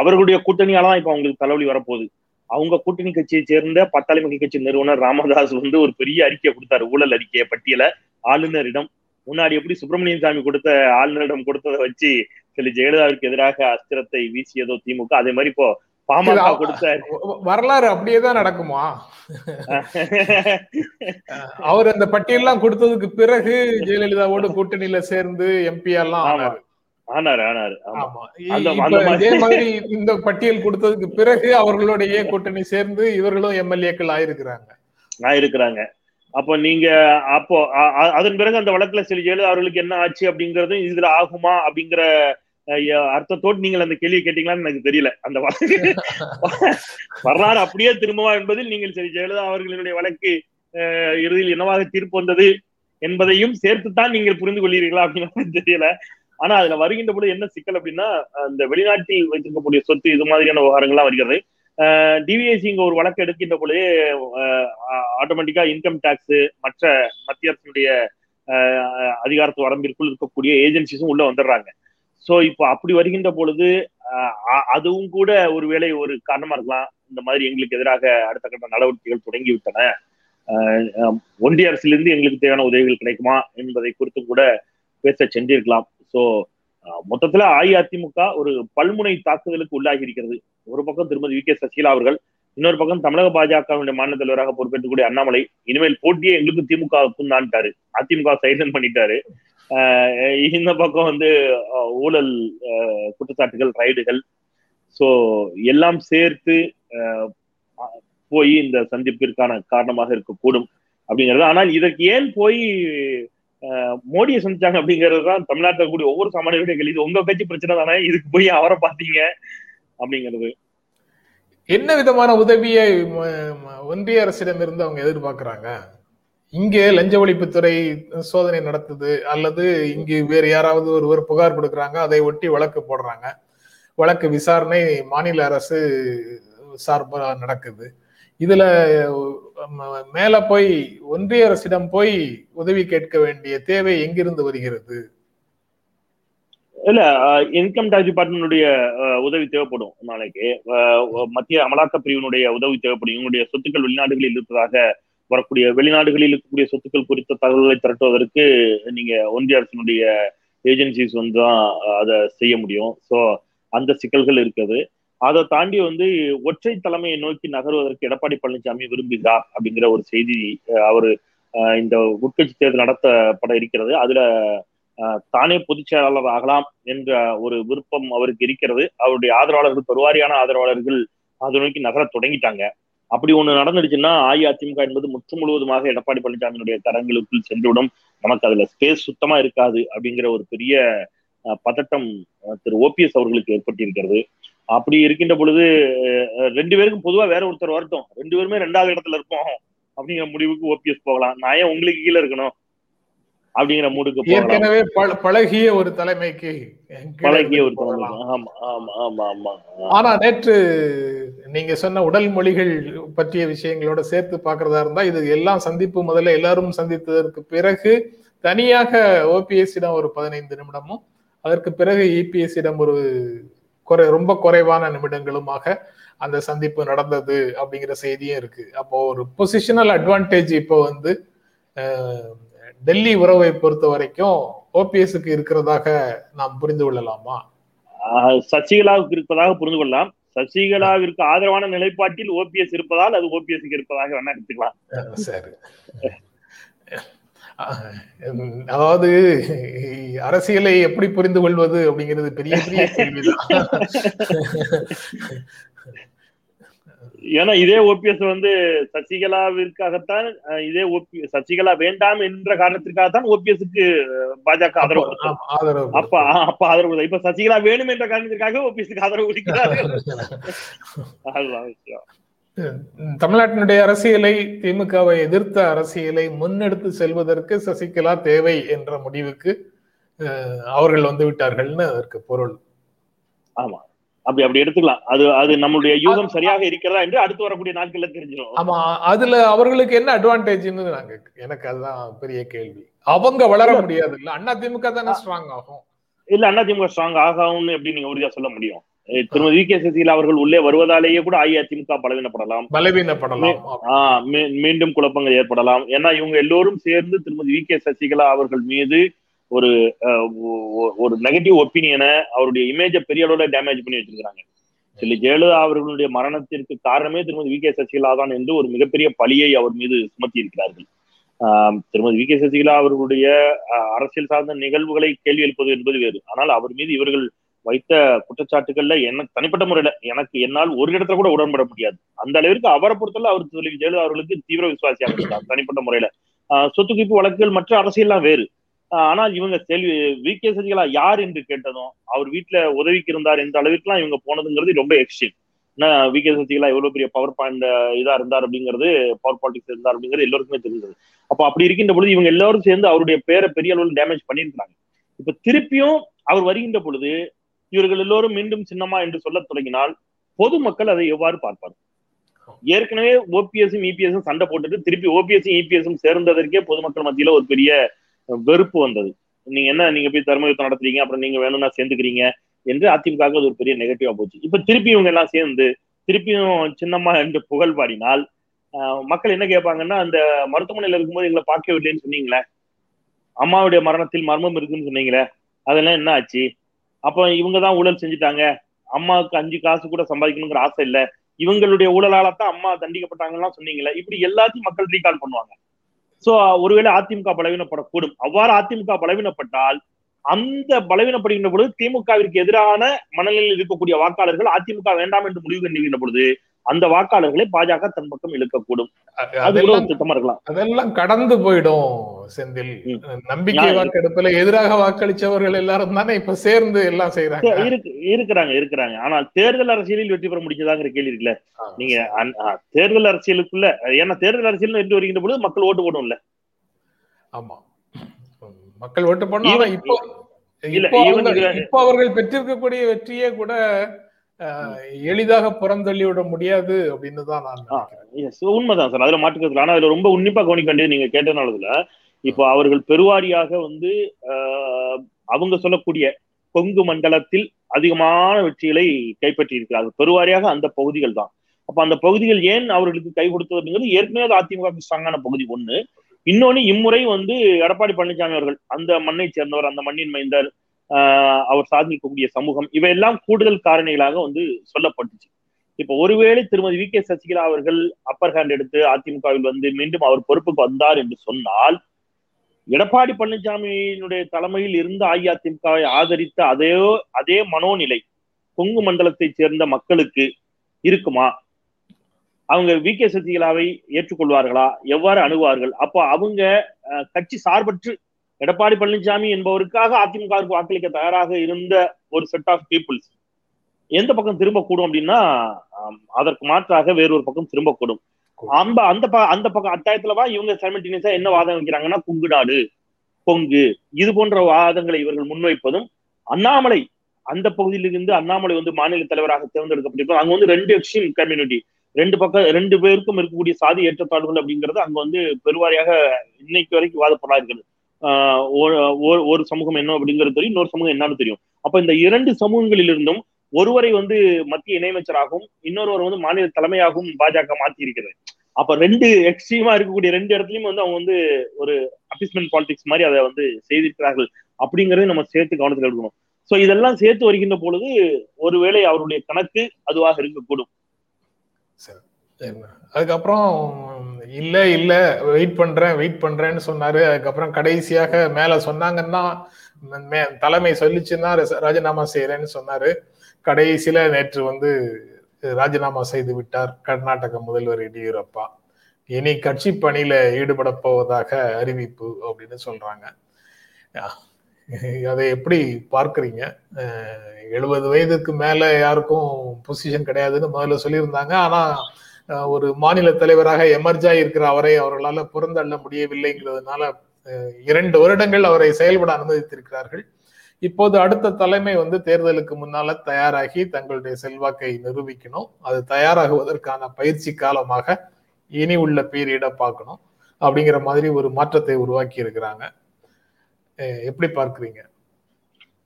அவர்களுடைய கூட்டணியால தான் இப்ப அவங்களுக்கு தலைவலி வரப்போகுது. அவங்க கூட்டணி கட்சியை சேர்ந்த பட்டாளிமகை கட்சி நிறுவனர் ராமதாஸ் வந்து ஒரு பெரிய அறிக்கையை கொடுத்தாரு. ஊழல் அறிக்கையை பட்டியல ஆளுநரிடம். முன்னாடி எப்படி சுப்பிரமணியன் சாமி கொடுத்த ஆளுநரிடம் கொடுத்ததை வச்சு சொல்லி ஜெயலலிதாவிற்கு எதிராக அஸ்திரத்தை வீசியதோ திமுக. அதே மாதிரி இப்போ பாமக கொடுத்த வரலாறு அப்படியேதான் நடக்குமா? அவர் அந்த பட்டியல்லாம் கொடுத்ததுக்கு பிறகு ஜெயலலிதாவோட கூட்டணியில சேர்ந்து எம்பி எல்லாம் ஆனாரு. ஆனாரு ஆனாரு. மாதிரி- இந்த பட்டியல் கொடுத்ததுக்கு பிறகு அவர்களுடைய கூட்டணி சேர்ந்து இவர்களும் எம்எல்ஏக்கள் ஆயிருக்கிறாங்க. நான் இருக்கிறாங்க அப்போ நீங்க அப்போ அதன் பிறகு அந்த வழக்குல சில ஜெயலலிதா அவர்களுக்கு என்ன ஆச்சு அப்படிங்கறதும் இதுல ஆகுமா அப்படிங்கிற அர்த்தத்தோடு நீங்கள் அந்த கேள்வியை கேட்டீங்களான்னு எனக்கு தெரியல. அந்த வழக்கு வரலாறு அப்படியே திரும்பவா என்பதில் நீங்கள் சரி ஜெயலலிதா அவர்களுடைய வழக்கு இறுதியில் என்னவாக தீர்ப்பு வந்தது என்பதையும் சேர்த்துத்தான் நீங்கள் புரிந்து கொள்கிறீர்களா அப்படின்னு தெரியல. ஆனா அதுல வருகின்ற பொழுது என்ன சிக்கல் அப்படின்னா அந்த வெளிநாட்டில் வைத்திருக்கக்கூடிய சொத்து இது மாதிரியான விவகாரங்கள்லாம் வருகிறது. டிவிஎஸ்சிங்க ஒரு வழக்கு எடுக்கின்ற பொழுது ஆட்டோமேட்டிக்கா இன்கம் டாக்ஸ் மற்ற மத்திய அரசினுடைய அதிகாரத்து வரம்பிற்குள் இருக்கக்கூடிய ஏஜென்சிஸும் உள்ள வந்துடுறாங்க. சோ இப்போ அப்படி வருகின்ற பொழுது அதுவும் கூட ஒருவேளை ஒரு காரணமா இருக்கலாம். இந்த மாதிரி எங்களுக்கு எதிராக அடுத்த கட்ட நடவடிக்கைகள் தொடங்கி விட்டன ஒன்றிய அரசிலிருந்து எங்களுக்கு தேவையான உதவிகள் கிடைக்குமா என்பதை குறித்து கூட பேச சென்றிருக்கலாம். சோ மொத்தத்துல அஇஅதிமுக ஒரு பல்முனை தாக்குதலுக்கு உள்ளாகி இருக்கிறது. ஒரு பக்கம் திருமதி வி கே சசிகலா அவர்கள் இன்னொரு பக்கம் தமிழக பாஜகவினுடைய மாநில தலைவராக பொறுப்பேற்றக்கூடிய அண்ணாமலை இனிமேல் போட்டியே எங்களுக்கு திமுகவுக்கும் தான்ட்டாரு அதிமுக சைலன் பண்ணிட்டாரு. ஆஹ் இந்த பக்கம் வந்து ஆஹ் ஊழல் ஆஹ் குற்றச்சாட்டுகள் ரைடுகள். சோ எல்லாம் சேர்த்து ஆஹ் போய் இந்த சந்திப்பிற்கான காரணமாக இருக்கக்கூடும் அப்படிங்கிறது. ஆனால் இதற்கு ஏன் போய் மோடியை சந்திச்சாங்க அப்படிங்கிறது தான் தமிழ்நாட்டில் கூடிய ஒவ்வொரு சாமானியருடைய கேள்வி. உங்க கட்சி பிரச்சனை தானே? இதுக்கு போய் அவரை பார்த்தீங்க அப்படிங்கிறது. என்ன விதமான உதவியை ம- அரசிடம் இருந்து அவங்க எதிர்பார்க்கிறாங்க? இங்கே லஞ்ச ஒழிப்புத்துறை சோதனை நடத்துது அல்லது இங்கு வேறு யாராவது ஒருவர் புகார் கொடுக்குறாங்க அதை ஒட்டி வழக்கு போடுறாங்க. வழக்கு விசாரணை மாநில அரசு சார்பாக நடக்குது. இதுல மேல போய் ஒன்றிய அரசிடம் போய் உதவி கேட்க வேண்டிய தேவை எங்கிருந்து வருகிறது? இல்ல இன்கம் டாக்ஸ் டிபார்ட்மெண்ட்டுடைய உதவி தேவைப்படும் நாளைக்கு. மத்திய அமலாக்க பிரிவினுடைய உதவி தேவைப்படும். இவங்களுடைய சொத்துக்கள் வெளிநாடுகளில் இருப்பதாக வரக்கூடிய வெளிநாடுகளில் இருக்கக்கூடிய சொத்துக்கள் குறித்த தகவல்களை திரட்டுவதற்கு நீங்க ஒன்றிய அரசினுடைய ஏஜென்சிஸ் வந்து தான் அதை செய்ய முடியும். ஸோ அந்த சிக்கல்கள் இருக்குது. அதை தாண்டி வந்து ஒற்றை தலைமையை நோக்கி நகர்வதற்கு எடப்பாடி பழனிசாமி விரும்புகிறார் அப்படிங்கிற ஒரு செய்தி அவர் அவரு இந்த உட்கட்சி தேர்தல் நடத்தப்பட இருக்கிறது. அதுல அஹ், தானே பொதுச் செயலாளர் ஆகலாம் என்ற ஒரு விருப்பம் அவருக்கு இருக்கிறது. அவருடைய ஆதரவாளர்கள் பெருவாரியான ஆதரவாளர்கள் அதை நோக்கி நகர தொடங்கிட்டாங்க. அப்படி ஒண்ணு நடந்துடுச்சுன்னா அஇஅதிமுக என்பது முற்று முழுவதுமாக எடப்பாடி பழனிசாமியினுடைய கரங்களுக்குள் சென்றுவிடும். நமக்கு அதுல ஸ்பேஸ் சுத்தமா இருக்காது அப்படிங்கிற ஒரு பெரிய பதட்டம் திரு ஓபிஎஸ் அவர்களுக்கு ஏற்பட்டிருக்கிறது. அப்படி இருக்கின்ற பொழுது ரெண்டு பேருக்கும் பொதுவா வேற ஒருத்தர் வரட்டும். ரெண்டு பேருமே ரெண்டாவது இடத்துல இருப்போம். அப்படிங்கிற முடிவுக்கு ஓபிஎஸ் போகலாம். நான் ஏன் உங்களுக்கு கீழே இருக்கணும்? அப்படிங்கிற மூடுக்கு ஏற்கனவே பழ- பழகிய ஒரு தலைமைக்கு பழகிய ஒரு போகலாம். தலைமை. ஆமா ஆமா ஆமா ஆமா. ஆனா நேற்று நீங்க சொன்ன உடல் மொழிகள் பற்றிய விஷயங்களோட சேர்த்து பார்க்கறதா இருந்தா இது எல்லாம் சந்திப்பு முதல்ல எல்லாரும் சந்தித்ததற்கு பிறகு தனியாக ஓபிஎஸ் இடம் ஒரு பதினைந்து நிமிடமும் அதற்கு பிறகு இபிஎஸ் இடம் ஒரு குறை ரொம்ப குறைவான நிமிடங்களுமாக அந்த சந்திப்பு நடந்தது அப்படிங்கிற செய்தியும் இருக்கு. அப்போ ஒரு பொசிஷனல் அட்வான்டேஜ் இப்போ வந்து டெல்லி உறவை பொறுத்த வரைக்கும் ஓபிஎஸ்க்கு இருக்கிறதாக நாம் புரிந்து கொள்ளலாமா? சசிகலாவுக்கு இருப்பதாக புரிந்து கொள்ளலாம். சசிகலாவிற்கு ஆதரவான நிலைப்பாட்டில் ஓபிஎஸ் இருப்பதால் அது ஓபிஎஸ்க்கு இருப்பதாக வேணா எடுத்துக்கலாம். சரி. அதாவது அரசியலை எப்படி புரிந்து கொள்வது அப்படிங்கிறது பெரிய பெரிய கேள்விதான். ஏன்னா இதே ஓபிஎஸ் வந்து சசிகலாவிற்காகத்தான் இதே ஓபி சசிகலா வேண்டாம் என்ற காரணத்திற்காகத்தான் ஓபிஎஸ்க்கு பாஜக ஆதரவு ஆதரவு அப்ப அப்ப ஆதரவு. இப்ப சசிகலா வேணும் என்ற காரணத்திற்காக ஓபிஎஸ்க்கு ஆதரவு கொடுக்கிறாரு அதுதான் விஷயம் தமிழ்நாட்டினுடைய அரசியலை திமுகவை எதிர்த்த அரசியலை முன்னெடுத்து செல்வதற்கு சசிகலா தேவை என்ற முடிவுக்கு அவர்கள் வந்து விட்டார்கள்னு அதற்கு பொருள். ஆமா. அப்படி அப்படி எடுத்துக்கலாம். அது அது நம்மளுடைய யூகம் சரியாக இருக்கிறதா என்று அடுத்து வரக்கூடிய நாட்கள்ல தெரிஞ்சிடும். ஆமா அதுல அவர்களுக்கு என்ன அட்வான்டேஜ்னு நாங்க எனக்கு அதுதான் பெரிய கேள்வி. அவங்க வளர முடியாது. இல்ல அண்ணா திமுக தானே ஸ்ட்ராங் ஆகும். இல்ல அதிமுக ஸ்ட்ராங் ஆகும்னு எப்படி நீங்க உறுதியா சொல்ல முடியும்? திருமதி வி கே சசிகலா அவர்கள் உள்ளே வருவதாலேயே கூட அஇஅதிமுக பலவீனப்படலாம். பலவீனப்படலாம். மீண்டும் குழப்பங்கள் ஏற்படலாம். ஏன்னா இவங்க எல்லோரும் சேர்ந்து திருமதி வி கே சசிகலா அவர்கள் மீது ஒரு ஒரு நெகட்டிவ் ஒப்பீனியனை அவருடைய இமேஜை பெரிய அளவுல டேமேஜ் பண்ணி வச்சிருக்காங்க சொல்லி ஜெயலலிதா அவர்களுடைய மரணத்திற்கு காரணமே திருமதி வி கே சசிகலா தான் என்று ஒரு மிகப்பெரிய பழியை அவர் மீது சுமத்தி இருக்கிறார்கள் ஆஹ் திருமதி வி கே சசிகலா அவர்களுடைய அரசியல் சார்ந்த நிகழ்வுகளை கேள்வி எழுப்பது என்பது வேறு. ஆனால் அவர் மீது இவர்கள் வைத்த குற்றச்சாட்டுகள்ல என்ன தனிப்பட்ட முறையில எனக்கு என்னால் ஒரு இடத்துல கூட உடன்பட முடியாது. அந்த அளவிற்கு அவரை பொறுத்தவரை அவர் சொல்லி ஜெயலலிதா அவர்களுக்கு தீவிர விசுவாசியாக இருந்தார் தனிப்பட்ட முறையில. சொத்து குவிப்பு வழக்குகள் மற்ற அரசியல்லாம் வேறு. ஆனால் இவங்க செல்வி வி. கே. சசிகலா யார் என்று கேட்டதும் அவர் வீட்டுல உதவிக்கு இருந்தார் எந்த அளவிற்குலாம் இவங்க போனதுங்கிறது ரொம்ப எக்ஸ்ட்ரீம் வி. கே. சசிகலா எவ்வளவு பெரிய பவர் பாயிண்ட் இதா இருந்தார் அப்படிங்கிறது பவர் பாலிடிக்ஸ் இருந்தார் அப்படிங்கிறது எல்லோருக்குமே தெரிஞ்சது அப்ப அப்படி இருக்கின்ற பொழுது இவங்க எல்லாரும் சேர்ந்து அவருடைய பேரை பெரிய அளவில் டேமேஜ் பண்ணியிருக்கிறாங்க. இப்ப திருப்பியும் அவர் வருகின்ற பொழுது இவர்கள் எல்லோரும் மீண்டும் சின்னமா என்று சொல்ல தொடங்கினால் பொதுமக்கள் அதை எவ்வாறு பார்ப்பார் ஏற்கனவே ஓபிஎஸும் இபிஎஸும் சண்டை போட்டுட்டு திருப்பி ஓபிஎஸும் இபிஎஸும் சேர்ந்ததற்கே பொதுமக்கள் மத்தியில ஒரு பெரிய வெறுப்பு வந்தது. நீங்க என்ன நீங்க போய் தர்மயுத்தம் நடத்துறீங்க அப்புறம் நீங்க வேணும்னா சேர்ந்துக்கிறீங்க என்று அதிமுக அது ஒரு பெரிய நெகட்டிவா போச்சு. இப்ப திருப்பி இவங்க எல்லாம் சேர்ந்து திருப்பியும் சின்னம்மா என்று புகழ் பாடினால் மக்கள் என்ன கேட்பாங்கன்னா அந்த மருத்துவமனையில இருக்கும்போது எங்களை பார்க்கவில்லைன்னு சொன்னீங்களே? அம்மாவுடைய மரணத்தில் மர்மம் இருக்குன்னு சொன்னீங்களே? அதெல்லாம் என்ன ஆச்சு? அப்ப இவங்க தான் ஊழல் செஞ்சுட்டாங்க. அம்மாவுக்கு அஞ்சு காசு கூட சம்பாதிக்கணுங்கிற ஆசை இல்ல. இவங்களுடைய ஊழலால தான் அம்மா தண்டிக்கப்பட்டாங்கலாம் சொன்னீங்களே இப்படி எல்லாத்தையும் மக்கள் ரீகால் பண்ணுவாங்க. சோ ஒருவேளை அதிமுக பலவீனப்படக்கூடும். அவ்வாறு அதிமுக பலவீனப்பட்டால் அந்த பலவீனப்படுகின்ற பொழுது திமுகவிற்கு எதிரான மனநிலையில் இருக்கக்கூடிய வாக்காளர்கள் அதிமுக வேண்டாம் என்று முடிவு கண்டுகின்ற பொழுது அந்த வாக்காளர்களை பாஜக தன் பக்கம் இழுக்கக்கூடும். அது கூட ஒரு திட்டமா இருக்கலாம். அதெல்லாம் கடந்து போயிடும் செந்தில். நம்பிக்கை வாக்கெடுப்புல எதிராக வாக்களிச்சவர்கள் எல்லாரும் தானே இப்ப சேர்ந்து எல்லாம் செய்யறாங்க இருக்கிறாங்க இருக்கிறாங்க. ஆனால் தேர்தல் அரசியலில் வெற்றி பெற முடிச்சதாங்கிற கேள்வி இருக்குல்ல? நீங்க தேர்தல் அரசியலுக்குள்ள ஏன்னா தேர்தல் அரசியல் என்று வருகின்ற பொழுது மக்கள் ஓட்டு போடும்ல? ஆமா. மக்கள் ஓட்டு போடணும். இப்போ இப்போ அவர்கள் பெற்றிருக்கக்கூடிய வெற்றியே கூட எளிதாக புறந்தள்ளி விட முடியாது அப்படின்னு தான் நான் உண்மைதான் சார். அதுல மாற்றுக்கிறது ஆனா அதுல ரொம்ப உன்னிப்பா கவனிக்க வேண்டியது நீங்க கேட்டனாலதுல இப்போ அவர்கள் பெருவாரியாக வந்து அவங்க சொல்லக்கூடிய கொங்கு மண்டலத்தில் அதிகமான வெற்றிகளை கைப்பற்றி இருக்கிறார்கள் பெருவாரியாக அந்த பகுதிகள் தான். அப்ப அந்த பகுதிகள் ஏன் அவர்களுக்கு கை கொடுத்தது அப்படிங்கிறது ஏற்கனவே அதிமுக ஸ்ட்ராங்கான பகுதி ஒண்ணு. இன்னொன்னு இம்முறை வந்து எடப்பாடி பழனிசாமி அவர்கள் அந்த மண்ணை சேர்ந்தவர் அந்த மண்ணின் மைந்தர் அவர் சாதிக்கக்கூடிய சமூகம். இவையெல்லாம் கூடுதல் காரணிகளாக வந்து சொல்லப்பட்டுச்சு. இப்ப ஒருவேளை திருமதி வி கே சசிகலா அவர்கள் அப்பர் ஹேண்ட் எடுத்து அதிமுகவில் வந்து மீண்டும் அவர் பொறுப்புக்கு வந்தார் என்று சொன்னால் எடப்பாடி பழனிசாமியினுடைய தலைமையில் இருந்த அஇஅதிமுகவை ஆதரித்த அதே அதே மனோநிலை கொங்கு மண்டலத்தை சேர்ந்த மக்களுக்கு இருக்குமா? அவங்க வி கே சசிகலாவை ஏற்றுக்கொள்வார்களா? எவ்வாறு அணுகுவார்கள்? அப்போ அவங்க கட்சி சார்பற்று எடப்பாடி பழனிசாமி என்பவருக்காக அதிமுகவுக்கு வாக்களிக்க தயாராக இருந்த ஒரு செட் ஆஃப் பீப்புள்ஸ் எந்த பக்கம் திரும்ப கூடும் அப்படின்னா அதற்கு மாற்றாக வேறொரு பக்கம் திரும்பக்கூடும் அந்த அந்த அந்த பக்கம் அத்தாயத்துலவா இவங்க சைமல்டேனியஸா என்ன வாதம் வைக்கிறாங்கன்னா கொங்கு நாடு கொங்கு. இது போன்ற வாதங்களை இவர்கள் முன்வைப்பதும் அண்ணாமலை அந்த பகுதியிலிருந்து அண்ணாமலை வந்து மாநில தலைவராக தேர்ந்தெடுக்கப்பட்டிருப்போம் அங்க வந்து ரெண்டு எக்ஸ்ட்ரீம் கம்யூனிட்டி ரெண்டு பக்கம் ரெண்டு பேருக்கும் இருக்கக்கூடிய சாதி ஏற்றத்தாழ்வுகள் அப்படிங்கிறது அங்க வந்து பெருவாரியாக இன்னைக்கு வரைக்கும் வாதப்படா ஒரு சமூகம் என்ன அப்படிங்கிறது தெரியும் இன்னொரு சமூகம் என்னன்னு தெரியும். அப்ப இந்த இரண்டு சமூகங்களிலிருந்தும் ஒருவரை வந்து மத்திய இணையமைச்சராகவும் இன்னொருவர் வந்து மாநில தலைமையாகவும் பாஜக மாத்தி இருக்கிறது அப்ப ரெண்டு எக்ஸ்ட்ரீமா இருக்கக்கூடிய ரெண்டு இடத்துலயும் வந்து அவங்க வந்து ஒரு அபிஸ்மெண்ட் பாலிடிக்ஸ் மாதிரி அதை வந்து செய்திருக்கிறார்கள் அப்படிங்கறத நம்ம சேர்த்து கவனத்தில் எடுக்கணும். சோ இதெல்லாம் சேர்த்து வருகின்ற பொழுது ஒருவேளை அவருடைய கணக்கு அதுவாக இருக்கக்கூடும். அதுக்கப்புறம் இல்ல இல்ல வெயிட் பண்றேன் வெயிட் பண்றேன்னு சொன்னாரு. அதுக்கப்புறம் கடைசியாக மேல சொன்னாங்கன்னா தலைமை சொல்லிச்சுன்னா ராஜினாமா செய்யறேன்னு சொன்னாரு. கடைசியில நேற்று வந்து ராஜினாமா செய்து விட்டார் கர்நாடக முதல்வர் எடியூரப்பா. இனி கட்சி பணியில ஈடுபட போவதாக அறிவிப்பு அப்படின்னு சொல்றாங்க. அதை எப்படி பார்க்குறீங்க? எழுபது வயதுக்கு மேல யாருக்கும் பொசிஷன் கிடையாதுன்னு முதல்ல சொல்லியிருந்தாங்க. ஆனா ஒரு மாநில தலைவராக எமர்ஜா இருக்கிற அவரை அவர்களால் புறந்தள்ள முடியவில்லைங்கிறதுனால இரண்டு வருடங்கள் அவரை செயல்பட அனுமதித்திருக்கிறார்கள். இப்போது அடுத்த தலைமை வந்து தேர்தலுக்கு முன்னால தயாராகி தங்களுடைய செல்வாக்கை நிரூபிக்கணும். அது தயாராகுவதற்கான பயிற்சி காலமாக இனி உள்ள பீரியட பார்க்கணும். அப்படிங்கிற மாதிரி ஒரு மாற்றத்தை உருவாக்கி இருக்கிறாங்க. எப்படி பார்க்குறீங்க?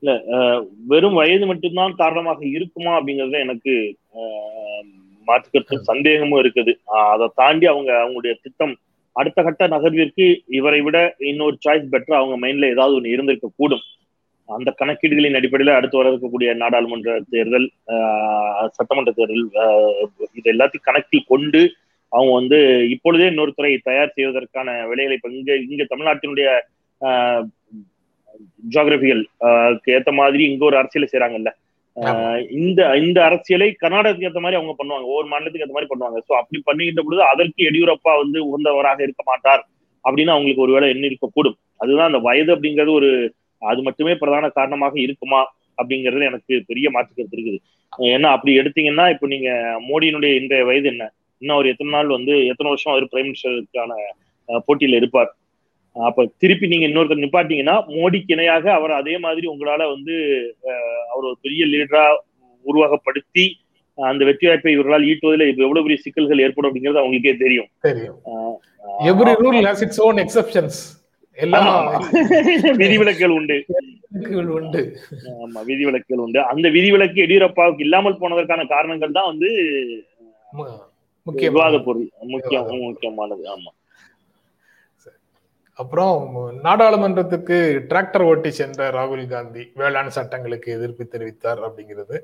இல்ல வெறும் வயது மட்டும்தான் காரணமாக இருக்குமா அப்படிங்கறத எனக்கு மாற்றுக்கருத்து சந்தேகமும் இருக்குது. அதை தாண்டி அவங்க அவங்களுடைய திட்டம் அடுத்த கட்ட நகர்விற்கு இவரை விட இன்னொரு சாய்ஸ் பெட்டர் அவங்க மைண்ட்ல ஏதாவது ஒன்று இருந்திருக்க கூடும் அந்த கணக்கீடுகளின் அடிப்படையில் அடுத்து வர இருக்கக்கூடிய நாடாளுமன்ற தேர்தல் சட்டமன்ற தேர்தல் இது எல்லாத்தையும் கணக்கில் கொண்டு அவங்க வந்து இப்பொழுதே இன்னொரு துறை தயார் செய்வதற்கான வேலைகளை இப்ப இங்க இங்க தமிழ்நாட்டினுடைய ஜியாகிரபிகள் ஏத்த மாதிரி இங்க ஒரு அரசியலை செய்யறாங்கல்ல இந்த இந்த அரசியலை கர்நாடகத்துக்கு ஏற்ற மாதிரி அவங்க பண்ணுவாங்க. ஒவ்வொரு மாநிலத்துக்கு ஏற்ற மாதிரி பண்ணுவாங்க. ஸோ அப்படி பண்ணிக்கிட்ட பொழுது அதற்கு எடியூரப்பா வந்து உகந்தவராக இருக்க மாட்டார் அப்படின்னு அவங்களுக்கு ஒருவேளை எண்ணி இருக்கக்கூடும். அதுதான் அந்த வயது அப்படிங்கிறது ஒரு அது மட்டுமே பிரதான காரணமாக இருக்குமா அப்படிங்கிறது எனக்கு பெரிய மாற்றுக்கிறது இருக்குது. ஏன்னா அப்படி எடுத்தீங்கன்னா இப்போ நீங்க மோடியினுடைய இன்றைய வயது என்ன? இன்னும் அவர் எத்தனை நாள் வந்து எத்தனை வருஷம் அவர் பிரைம் மினிஸ்டருக்கான போட்டியில இருப்பார்? அப்ப திருப்பி நீங்க இன்னொருத்தர் நிப்பாட்டீங்கன்னா மோடிக்கு இணையாக அவர் அதே மாதிரி உங்களால வந்து அவர் ஒரு பெரிய லீடரா உருவகப்படுத்தி அந்த வெற்றி வாய்ப்பை இவர்களால் ஈட்டுவதில் இப்ப எவ்வளவு பெரிய சிக்கல்கள் ஏற்படும் அப்படிங்கிறது அவங்களுக்கே தெரியும். தெரியும். விதிவிலக்குகள் உண்டு. உண்டு. ஆமா விதிவிலக்குகள் உண்டு. அந்த விதிவிலக்கு எடியூரப்பாவுக்கு இல்லாமல் போனதற்கான காரணங்கள் தான் வந்து விவாத பொருள் முக்கியம் முக்கியமானது. ஆமா. அப்புறம் நாடாளுமன்றத்துக்கு டிராக்டர் ஓட்டி சென்ற ராகுல் காந்தி வேளாண் சட்டங்களுக்கு எதிர்ப்பு தெரிவித்தார் அப்படிங்கிறது.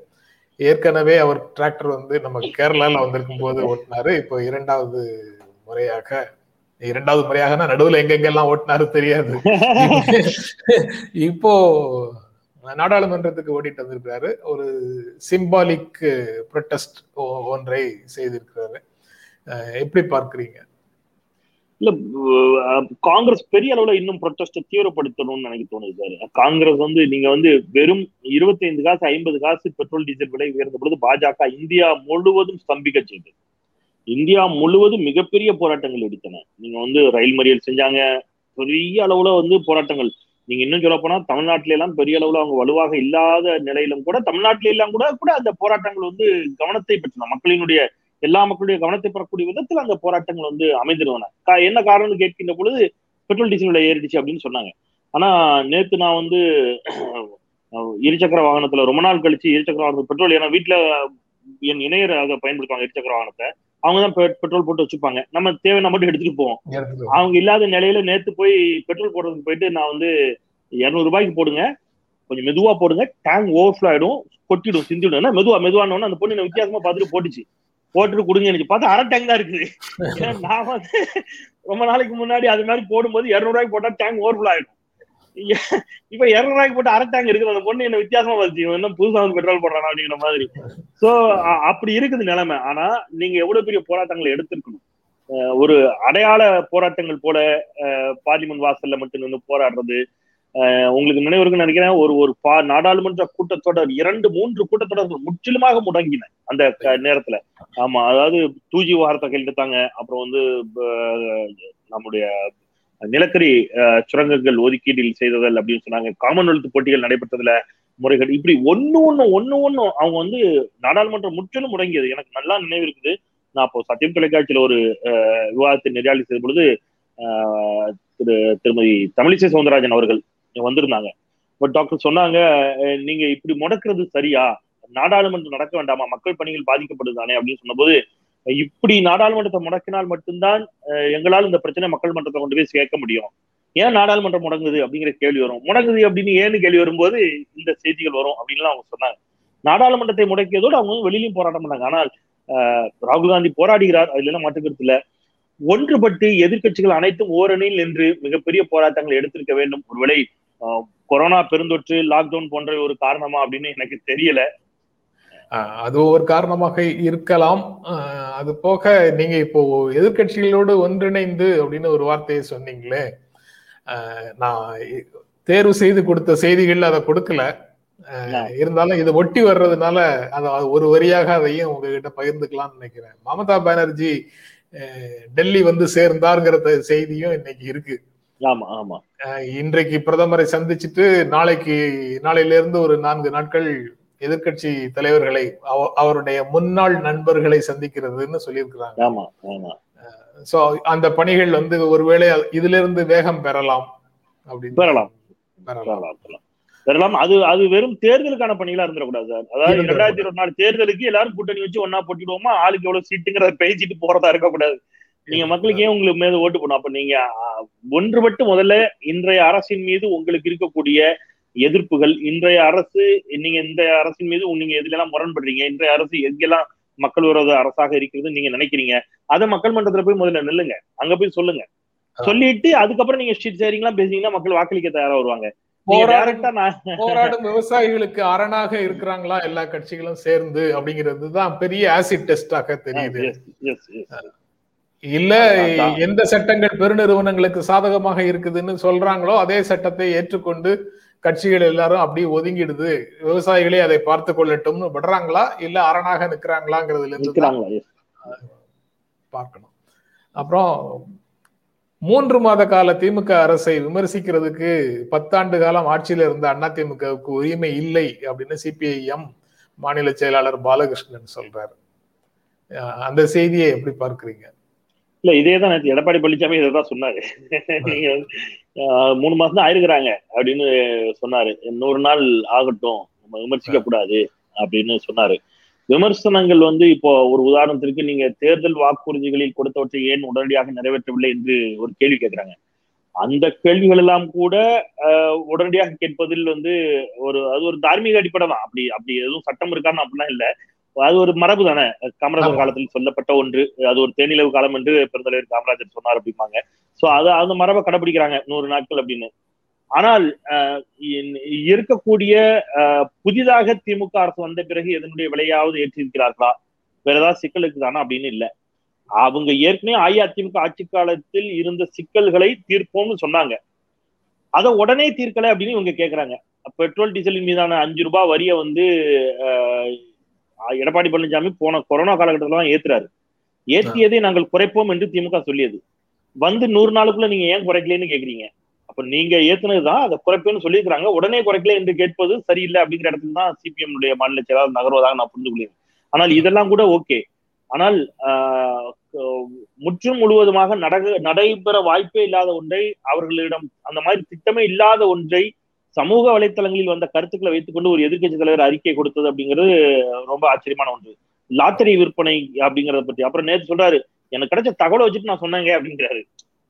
ஏற்கனவே அவர் டிராக்டர் வந்து நம்ம கேரளால வந்திருக்கும் போது ஓட்டினாரு. இப்போ இரண்டாவது முறையாக இரண்டாவது முறையாக நடுவில் எங்கெங்கெல்லாம் ஓட்டினாரு தெரியாது. இப்போ நாடாளுமன்றத்துக்கு ஓடிட்டு வந்திருக்கிறாரு. ஒரு சிம்பாலிக் ப்ரொட்டஸ்ட் ஒன்றை செய்திருக்கிறாரு. எப்படி பார்க்குறீங்க? இல்ல காங்கிரஸ் பெரிய அளவுல இன்னும் ப்ரொட்டஸ்ட தீவிரப்படுத்தணும்னு எனக்கு தோணுது சார் காங்கிரஸ் வந்து நீங்க வந்து வெறும் இருபத்தி ஐந்து காசு ஐம்பது காசு பெட்ரோல் டீசல் விலை உயர்ந்த பொழுது பாஜக இந்தியா முழுவதும் ஸ்தம்பிக்க செய்தது. இந்தியா முழுவதும் மிகப்பெரிய போராட்டங்கள் எடுத்தன நீங்க வந்து ரயில் மறியல் செஞ்சாங்க. பெரிய அளவுல வந்து போராட்டங்கள். நீங்க இன்னும் சொல்ல போனா தமிழ்நாட்டில எல்லாம் பெரிய அளவுல அவங்க வலுவாக இல்லாத நிலையிலும் கூட தமிழ்நாட்டில எல்லாம் கூட கூட அந்த போராட்டங்கள் வந்து கவனத்தை பெற்றன. மக்களினுடைய எல்லா மக்களுடைய கவனத்தை பெறக்கூடிய விதத்தில் அந்த போராட்டங்கள் வந்து அமைந்திருந்தன. என்ன காரணம்னு கேட்கின்ற பொழுது பெட்ரோல் டீசல் விலை ஏறிடுச்சு அப்படின்னு சொன்னாங்க. ஆனா நேத்து நான் வந்து இருசக்கர வாகனத்துல ரொம்ப நாள் கழிச்சு இருசக்கர வாகனத்துல பெட்ரோல் ஏன்னா வீட்டுல என் இணையர் அதை பயன்படுத்துவாங்க இருசக்கர வாகனத்தை. அவங்க தான் பெட்ரோல் போட்டு வச்சுப்பாங்க. நம்ம தேவையான மட்டும் எடுத்துட்டு போவோம். அவங்க இல்லாத நிலையில நேத்து போய் பெட்ரோல் போடுறதுக்கு போயிட்டு நான் வந்து இருநூறு ரூபாய்க்கு போடுங்க. கொஞ்சம் மெதுவா போடுங்க. டேங்க் ஓவர்ஃப்ளோ ஆயிடும். கொட்டிடும் சிந்திடும். மெதுவா மெதுவானோன்னு அந்த பொண்ணு வித்தியாசமா பார்த்துட்டு போட்டுச்சு. போட்டு கொடுங்க எனக்கு. பார்த்தா அரை டேங்க் தான் இருக்குது. நான் வந்து ரொம்ப நாளைக்கு முன்னாடி அது மாதிரி போடும்போது இரநூறுவாய்க்கு போட்டா டேங்க் ஓவர்ஃபுல் ஆயிடும். இப்ப இரநூறுவாய்க்கு போட்டு அரை டேங்க் இருக்குது. அந்த பொண்ணு என்ன வித்தியாசமா வருது என்ன புதுசா வந்து பெட்ரோல் போடுறான் அப்படிங்கிற மாதிரி. சோ அப்படி இருக்குது நிலைமை. ஆனா நீங்க எவ்வளவு பெரிய போராட்டங்களை எடுத்திருக்கணும். ஒரு அடையாள போராட்டங்கள் போல பார்லிமெண்ட் வாசல்ல மட்டும் நின்று போராடுறது உங்களுக்கு நினைவு நினைக்கிறேன் ஒரு ஒரு பா நாடாளுமன்ற கூட்டத்தொடர் இரண்டு மூன்று கூட்டத்தொடர்கள் முற்றிலுமாக முடங்கின அந்த நேரத்துல. ஆமா அதாவது டூஜி வாரத்தை கையெழுத்தாங்க அப்புறம் வந்து நம்முடைய நிலக்கரி சுரங்கங்கள் ஒதுக்கீட்டில் செய்ததல் அப்படின்னு சொன்னாங்க. காமன்வெல்த் போட்டிகள் நடைபெற்றதுல முறைகள் இப்படி ஒன்னு ஒண்ணு ஒன்னு ஒண்ணு அவங்க வந்து நாடாளுமன்றம் முற்றிலும் முடங்கியது. எனக்கு நல்லா நினைவு இருக்குது நான் அப்போ சத்தியம் தொலைக்காட்சியில ஒரு விவாதத்தை நெறியாளி செய்த பொழுது திரு திருமதி தமிழிசை சவுந்தரராஜன் அவர்கள் வந்திருந்தாங்க. பட் டாக்டர் சொன்னாங்க நீங்க இப்படி முடக்கிறது சரியா? நாடாளுமன்றம் நடக்க வேண்டாமா? மக்கள் பணிகள் பாதிக்கப்படுதானே? அப்படின்னு சொன்னபோது இப்படி நாடாளுமன்றத்தை முடக்கினால் மட்டும்தான் எங்களால் இந்த பிரச்சனை மக்கள் மன்றத்தை கொண்டு போய் சேர்க்க முடியும். ஏன் நாடாளுமன்றம் முடங்குது? அப்படிங்கிற கேள்வி வரும். முடங்குது அப்படின்னு ஏன்னு கேள்வி வரும்போது இந்த செய்திகள் வரும் அப்படின்லாம் அவங்க சொன்னாங்க. நாடாளுமன்றத்தை முடக்கியதோடு அவங்க வந்து வெளியிலும் போராட்டம் பண்ணாங்க. ஆனால் ராகுல் காந்தி போராடுகிறார் அதுல எல்லாம் மாற்றுக்கிறது இல்ல. ஒன்றுபட்டு எதிர்கட்சிகள் அனைத்தும் ஓரணியில் நின்று மிகப்பெரிய போராட்டங்கள் எடுத்திருக்க வேண்டும். ஒருவேளை கொரோனா பெருந்தொற்று லாக்டவுன் போன்ற ஒரு காரணமா அப்படின்னு எனக்கு தெரியல. அது ஒரு காரணமாக இருக்கலாம். அது போக நீங்க இப்போ எதிர்கட்சிகளோடு ஒன்றிணைந்து அப்படின்னு ஒரு வார்த்தையை சொன்னீங்களே நான் தேர்வு செய்து கொடுத்த செய்திகள் அதை கொடுக்கல. இருந்தாலும் இதை ஒட்டி வர்றதுனால அதை ஒரு வரியாக அதையும் உங்ககிட்ட பகிர்ந்துக்கலாம்னு நினைக்கிறேன். மமதா பானர்ஜி டெல்லி வந்து சேர்ந்தாருங்கிற செய்தியும் இன்னைக்கு இருக்கு. ஆமா ஆமா. இன்றைக்கு பிரதமரை சந்திச்சுட்டு நாளைக்கு நாளையில இருந்து ஒரு நான்கு நாட்கள் எதிர்கட்சி தலைவர்களை அவருடைய முன்னாள் நண்பர்களை சந்திக்கிறதுன்னு சொல்லியிருக்கிறாங்க. ஆமா ஆமா. சோ அந்த பணிகள் வந்து ஒருவேளை இதுல இருந்து வேகம் பெறலாம் அப்படின்னு. பெறலாம். பெறலாம். பெறலாம் அது அது வெறும் தேர்தலுக்கான பணிகளா இருந்துடக்கூடாது சார். அதாவது இரண்டாயிரத்தி இருபத்தி நாலு தேர்தலுக்கு எல்லாரும் கூட்டணி வச்சு ஒன்னா போட்டிடுவோமா? ஆளுக்கு எவ்வளவு சீட்டுங்கிறத பேசிட்டு போறதா இருக்கக்கூடாது. நீங்க மக்களுக்கு ஏன் உங்களுக்கு மீது ஓட்டு போடணும். அப்ப நீங்க ஒன்றுபட்டு முதல்ல இன்றைய அரசின் மீது உங்களுக்கு இருக்கக்கூடிய எதிர்ப்புகள் இன்றைய அரசு நீங்க இந்த அரசின் மீது நீங்க எதுல எல்லாம் முரண்படுறீங்க இன்றைய அரசு எங்கெல்லாம் மக்கள் விரோத அரசாக இருக்கிறது நீங்க நினைக்கிறீங்க அதை மக்கள் மன்றத்துல போய் முதல்ல நில்லுங்க. அங்க போய் சொல்லுங்க. சொல்லிட்டு அதுக்கப்புறம் நீங்க ஸ்ட்ரீட் ஷேரிங்லாம் பேசுனீங்கன்னா மக்கள் வாக்களிக்க தயாரா வருவாங்க. நீங்க போராடும் விவசாயிகளுக்கு அரணாக இருக்கிறாங்களா எல்லா கட்சிகளும் சேர்ந்து அப்படிங்கிறது தான் பெரிய ஆசிட் டெஸ்டாக தெரியுது. இல்ல. எந்த சட்டங்கள் பெருநிறுவனங்களுக்கு சாதகமாக இருக்குதுன்னு சொல்றாங்களோ அதே சட்டத்தை ஏற்றுக்கொண்டு கட்சிகள் எல்லாரும் அப்படியே ஒதுங்கிடுது. விவசாயிகளே அதை பார்த்து கொள்ளட்டும்னு விடுறாங்களா? இல்ல அரணாக நிக்கிறாங்களாங்கிறதுல இருந்து. பார்க்கணும். அப்புறம் மூன்று மாத கால திமுக அரசை விமர்சிக்கிறதுக்கு பத்தாண்டு காலம் ஆட்சியில இருந்த அதிமுகவுக்கு உரிமை இல்லை அப்படின்னு சிபிஐஎம் மாநில செயலாளர் பாலகிருஷ்ணன் சொல்றாரு. அந்த செய்தியை எப்படி பார்க்கறீங்க? இல்ல இதே தான் எடப்பாடி பழனிசாமி இதை தான் சொன்னாரு நீங்க மூணு மாசம் தான் ஆயிருக்கிறாங்க அப்படின்னு சொன்னாரு. நூறு நாள் ஆகட்டும் நம்ம விமர்சிக்க கூடாது அப்படின்னு சொன்னாரு. விமர்சனங்கள் வந்து இப்போ ஒரு உதாரணத்திற்கு நீங்க தேர்தல் வாக்குறுதிகளில் கொடுத்தவற்றை ஏன் உடனடியாக நிறைவேற்றவில்லை என்று ஒரு கேள்வி கேட்கிறாங்க அந்த கேள்விகள் எல்லாம் கூட உடனடியாக கேட்பதில் வந்து ஒரு அது ஒரு தார்மீக அடிப்படை தான் அப்படி அப்படி எதுவும் சட்டம் இருக்கான்னு அப்படிலாம் இல்ல. அது ஒரு மரபு தானே? காமராஜர். காலத்தில் சொல்லப்பட்ட ஒன்று அது ஒரு தேனிலவு காலம் என்று பெருந்தலைவர் காமராஜர் சொன்னார் அப்படிம்பாங்க. சோ அது அந்த மரபை கடைபிடிக்கிறாங்க நூறு நாட்கள் அப்படின்னு. ஆனால் இருக்கக்கூடிய புதிதாக திமுக அரசு வந்த பிறகு இதனுடைய விலையாவது ஏற்றிருக்கிறார்களா? வேற ஏதாவது சிக்கல் இருக்குதானா அப்படின்னு இல்ல. அவங்க ஏற்கனவே அஇஅதிமுக ஆட்சி காலத்தில் இருந்த சிக்கல்களை தீர்ப்போம்னு சொன்னாங்க. அதை உடனே தீர்க்கல அப்படின்னு இவங்க கேக்குறாங்க. பெட்ரோல் டீசலின் மீதான அஞ்சு ரூபாய் வரியை வந்து எடப்பாடி பழனிசாமி போன கொரோனா காலகட்டத்துல தான் ஏத்துறாரு. ஏற்றியதை நாங்கள் குறைப்போம் என்று திமுக சொல்லியது. வந்து நூறு நாளுக்குள்ள நீங்க ஏன் குறைக்கலன்னு கேக்குறீங்க? அப்ப நீங்க ஏத்துனதுதான் அதை குறைப்பேன்னு சொல்லியிருக்காங்க உடனே குறைக்கல என்று கேட்பது சரியில்லை அப்படிங்கிற இடத்துல தான் சிபிஎம் உடைய மாநில செயலாளர் நகர்வதாக நான் புரிந்து கொள்கிறேன். ஆனால் இதெல்லாம் கூட ஓகே. ஆனால் ஆஹ், முற்றும் முழுவதுமாக நடக நடைபெற வாய்ப்பே இல்லாத ஒன்றை அவர்களிடம் அந்த மாதிரி திட்டமே இல்லாத ஒன்றை சமூக வலைத்தளங்களில் வந்த கருத்துக்களை வைத்துக்கொண்டு ஒரு எதிர்க்கட்சி தலைவர் அறிக்கை கொடுத்தது அப்படிங்கிறது ரொம்ப ஆச்சரியமான ஒன்று. லாட்டரி விற்பனை அப்படிங்கறத பத்தி. அப்புறம் நேற்று சொல்றாரு எனக்கு கிடைச்ச தகவலை வச்சுட்டு நான் சொன்னேங்க அப்படிங்கிறாரு.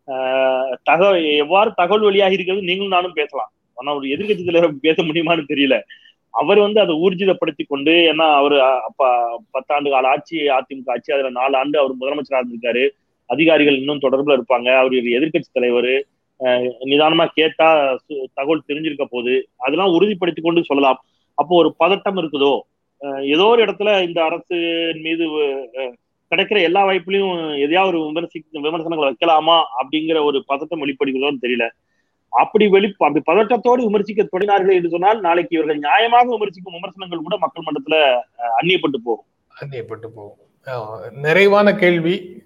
ஆஹ் தகவல் எவ்வாறு தகவல் வழியாக இருக்கிறது நீங்களும் நானும் பேசலாம். ஆனா ஒரு எதிர்க்கட்சி தலைவர் பேச முடியுமான்னு தெரியல. அவர் வந்து அதை ஊர்ஜிதப்படுத்தி கொண்டு ஏன்னா அவர் அப்ப பத்தாண்டு கால ஆட்சி அதிமுக ஆட்சி அதுல நாலு ஆண்டு அவர் முதலமைச்சராக இருந்திருக்காரு. அதிகாரிகள் இன்னும் தொடர்புல இருப்பாங்க. அவர் எதிர்க்கட்சி தலைவர் நிதானமா கேட்டா சு- தகவல் தெரிஞ்சிருக்க போகுது. அதெல்லாம் உறுதிப்படுத்தி கொண்டு சொல்லலாம். அப்போ ஒரு பதட்டம் இருக்குதோ? ஏதோ ஒரு இடத்துல இந்த அரசு மீது அஹ், கிடைக்கிற எல்லா வாய்ப்புலையும் எதையாவது ஒரு விமர்சி விமர்சனங்களை வைக்கலாமா அப்படிங்கிற ஒரு பதட்டம் வெளிப்படுகிறதோன்னு தெரியல. அப்படி வெளி அப்படி பதட்டத்தோடு விமர்சிக்க தொடங்கினார்கள் என்று சொன்னால் நாளைக்கு இவர்கள் நியாயமாக விமர்சிக்கும் விமர்சனங்கள் கூட மக்கள் மன்றத்துல அந்நியப்பட்டு போகும். அந்நியப்பட்டு போகும். நிறைவான கேள்வி.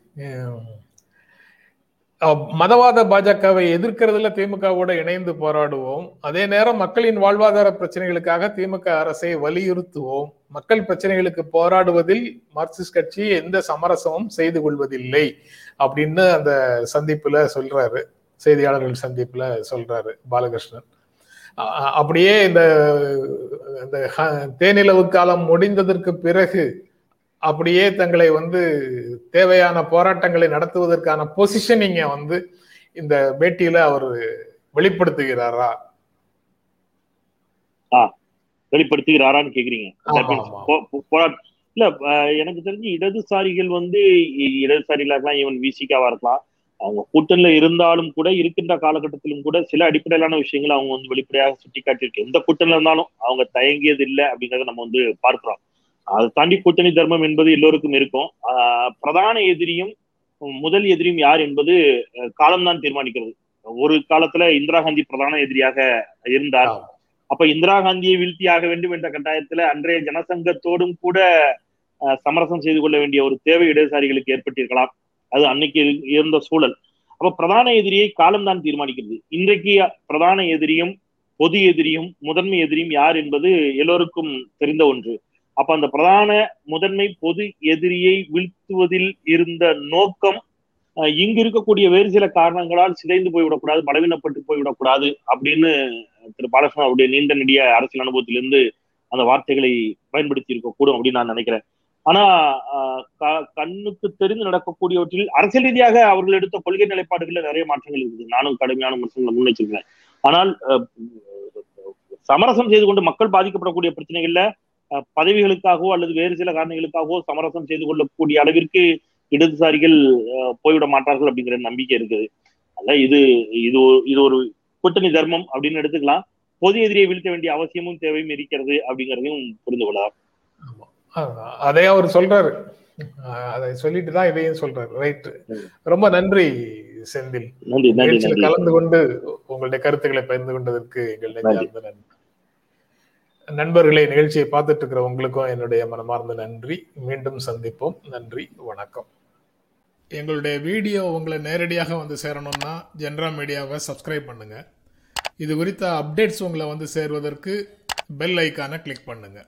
மதவாத பாஜகவை எதிர்க்கிறதுல திமுகவோட இணைந்து போராடுவோம். அதே நேரம் மக்களின் வாழ்வாதார பிரச்சனைகளுக்காக திமுக அரசை வலியுறுத்துவோம். மக்கள் பிரச்சனைகளுக்கு போராடுவதில் மார்க்சிஸ்ட் கட்சி எந்த சமரசமும் செய்து கொள்வதில்லை அப்படின்னு அந்த சந்திப்புல சொல்றாரு. செய்தியாளர்கள் சந்திப்புல சொல்றாரு பாலகிருஷ்ணன். அப்படியே இந்த இந்த ஹ- தேனிலவு காலம் முடிந்ததற்கு பிறகு அப்படியே தங்களை வந்து தேவையான போராட்டங்களை நடத்துவதற்கான பொசிஷனிங்க வந்து இந்த பேட்டியில அவர் வெளிப்படுத்துகிறாரா? வெளிப்படுத்துகிறாரான்னு கேக்குறீங்க. இல்ல எனக்கு தெரிஞ்சு இடதுசாரிகள் வந்து இடதுசாரிகளா இருக்கலாம் ஈவன் விசிகாவா இருக்கலாம் அவங்க கூட்டணியில இருந்தாலும் கூட இருக்கின்ற காலகட்டத்திலும் கூட சில அடிப்படையிலான விஷயங்களை அவங்க வந்து வெளிப்படையாக சுட்டிக்காட்டியிருக்கு. எந்த கூட்டணியில இருந்தாலும் அவங்க தயங்கியது இல்லை அப்படிங்கறத நம்ம வந்து பார்க்கிறோம். அதை தாண்டி கூட்டணி தர்மம் என்பது எல்லோருக்கும் இருக்கும். பிரதான எதிரியும் முதல் எதிரியும் யார் என்பது காலம்தான் தீர்மானிக்கிறது. ஒரு காலத்துல இந்திரா காந்தி பிரதான எதிரியாக இருந்தார். அப்ப இந்திரா காந்தியை வீழ்த்தியாக வேண்டும் என்ற கட்டாயத்துல அன்றைய ஜனசங்கத்தோடும் கூட சமரசம் செய்து கொள்ள வேண்டிய ஒரு தேவை இடதுசாரிகளுக்கு ஏற்பட்டிருக்கலாம். அது அன்னைக்கு இரு- இருந்த சூழல். அப்ப பிரதான எதிரியை காலம்தான் தீர்மானிக்கிறது. இன்றைக்கு பிரதான எதிரியும் பொது எதிரியும் முதன்மை எதிரியும் யார் என்பது எல்லோருக்கும் தெரிந்த ஒன்று. அப்ப அந்த பிரதான முதன்மை பொது எதிரியை வீழ்த்துவதில் இருந்த நோக்கம் இங்கு இருக்கக்கூடிய வேறு சில காரணங்களால் சிதைந்து போய்விடக்கூடாது பலவீனப்பட்டு போய்விடக்கூடாது அப்படின்னு திரு பாலகிருஷ்ணன் அவருடைய நீண்ட நெடிய அரசியல் அனுபவத்திலிருந்து அந்த வார்த்தைகளை பயன்படுத்தி இருக்கக்கூடும் அப்படின்னு நான் நினைக்கிறேன். ஆனா ஆஹ் க- கண்ணுக்கு தெரிந்து நடக்கக்கூடியவற்றில் அரசியல் ரீதியாக அவர்கள் எடுத்த கொள்கை நிலைப்பாடுகள்ல நிறைய மாற்றங்கள் இருக்குது. நானும் கடுமையான விமர்சனங்களை முன்வச்சிருக்கேன் ஆனால் சமரசம் செய்து கொண்டு மக்கள் பாதிக்கப்படக்கூடிய பிரச்சனைகள்ல பதவிகளுக்காகவோ அல்லது வேறு சில காரணங்களுக்காகவோ சமரசம் செய்து கொள்ளக்கூடிய அளவிற்கு இடதுசாரிகள் போய்விட மாட்டார்கள் அப்படிங்கிற நம்பிக்கை இருக்குது. அல்ல இது இது ஒரு- இது ஒரு கூட்டணி தர்மம் அப்படின்னு எடுத்துக்கலாம். பொது எதிரியை வீழ்த்த வேண்டிய அவசியமும் தேவையும் இருக்கிறது அப்படிங்கிறதையும் புரிந்து கொள்ளலாம். அதே அவர் சொல்றாரு. அதை சொல்லிட்டு தான் இதையும் சொல்றாரு. ரைட் ரொம்ப நன்றி செந்தில். கலந்து கொண்டு உங்களுடைய கருத்துக்களை பகிர்ந்து கொண்டதற்கு எங்கள் நன்றி. நண்பர்களே நிகழ்ச்சியை பார்த்துட்டு இருக்கிற உங்களுக்கும் என்னுடைய மனமார்ந்த நன்றி. மீண்டும் சந்திப்போம். நன்றி வணக்கம். எங்களுடைய வீடியோ உங்களை நேரடியாக வந்து சேரணும்னா ஜென்ரா மீடியாவை சப்ஸ்கிரைப் பண்ணுங்க. இது குறித்த அப்டேட்ஸ் உங்களை வந்து சேர்வதற்கு பெல் ஐக்கானை கிளிக் பண்ணுங்கள்